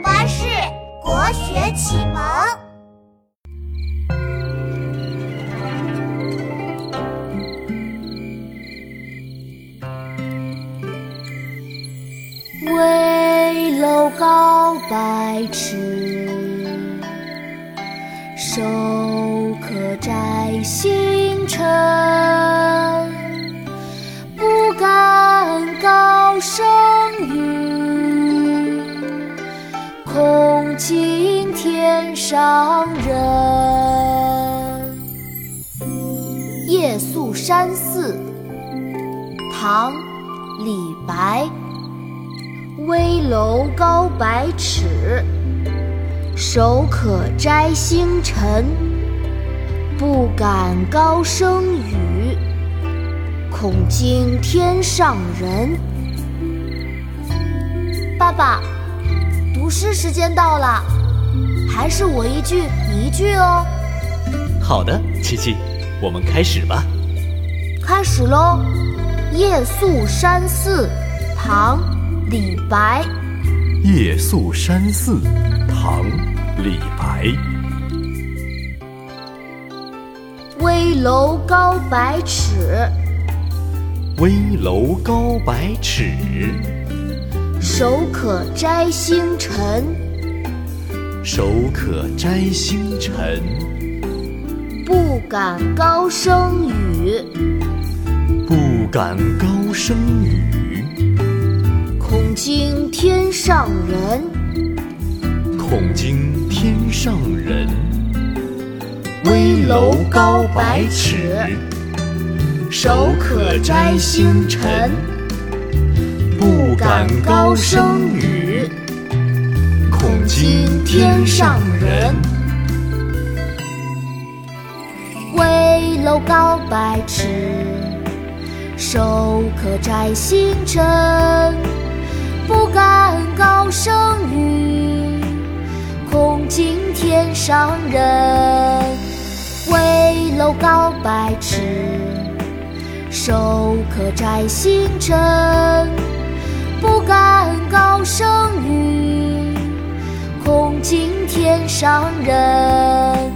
巴士国学启蒙。危楼高百尺，手可摘星辰。不敢高声天上人。《夜宿山寺》唐·李白。危楼高百尺，手可摘星辰。不敢高声语，恐惊天上人。爸爸，读诗时间到了，还是我一句你一句哦。好的，琪琪，我们开始吧。开始喽，《夜宿山寺》唐。李白，《夜宿山寺》唐·李白。危楼高百尺，危楼高百尺，手可摘星辰。手可摘星辰，不敢高声语，不敢高声语。恐惊天上人，恐惊天上人。危楼高百尺，手可摘星辰。不敢高声语，恐惊天上人。危楼高百尺，手可摘星辰。不敢高声语，恐惊天上人。危楼高百尺，手可摘星辰。不敢高声语，恐惊天上人。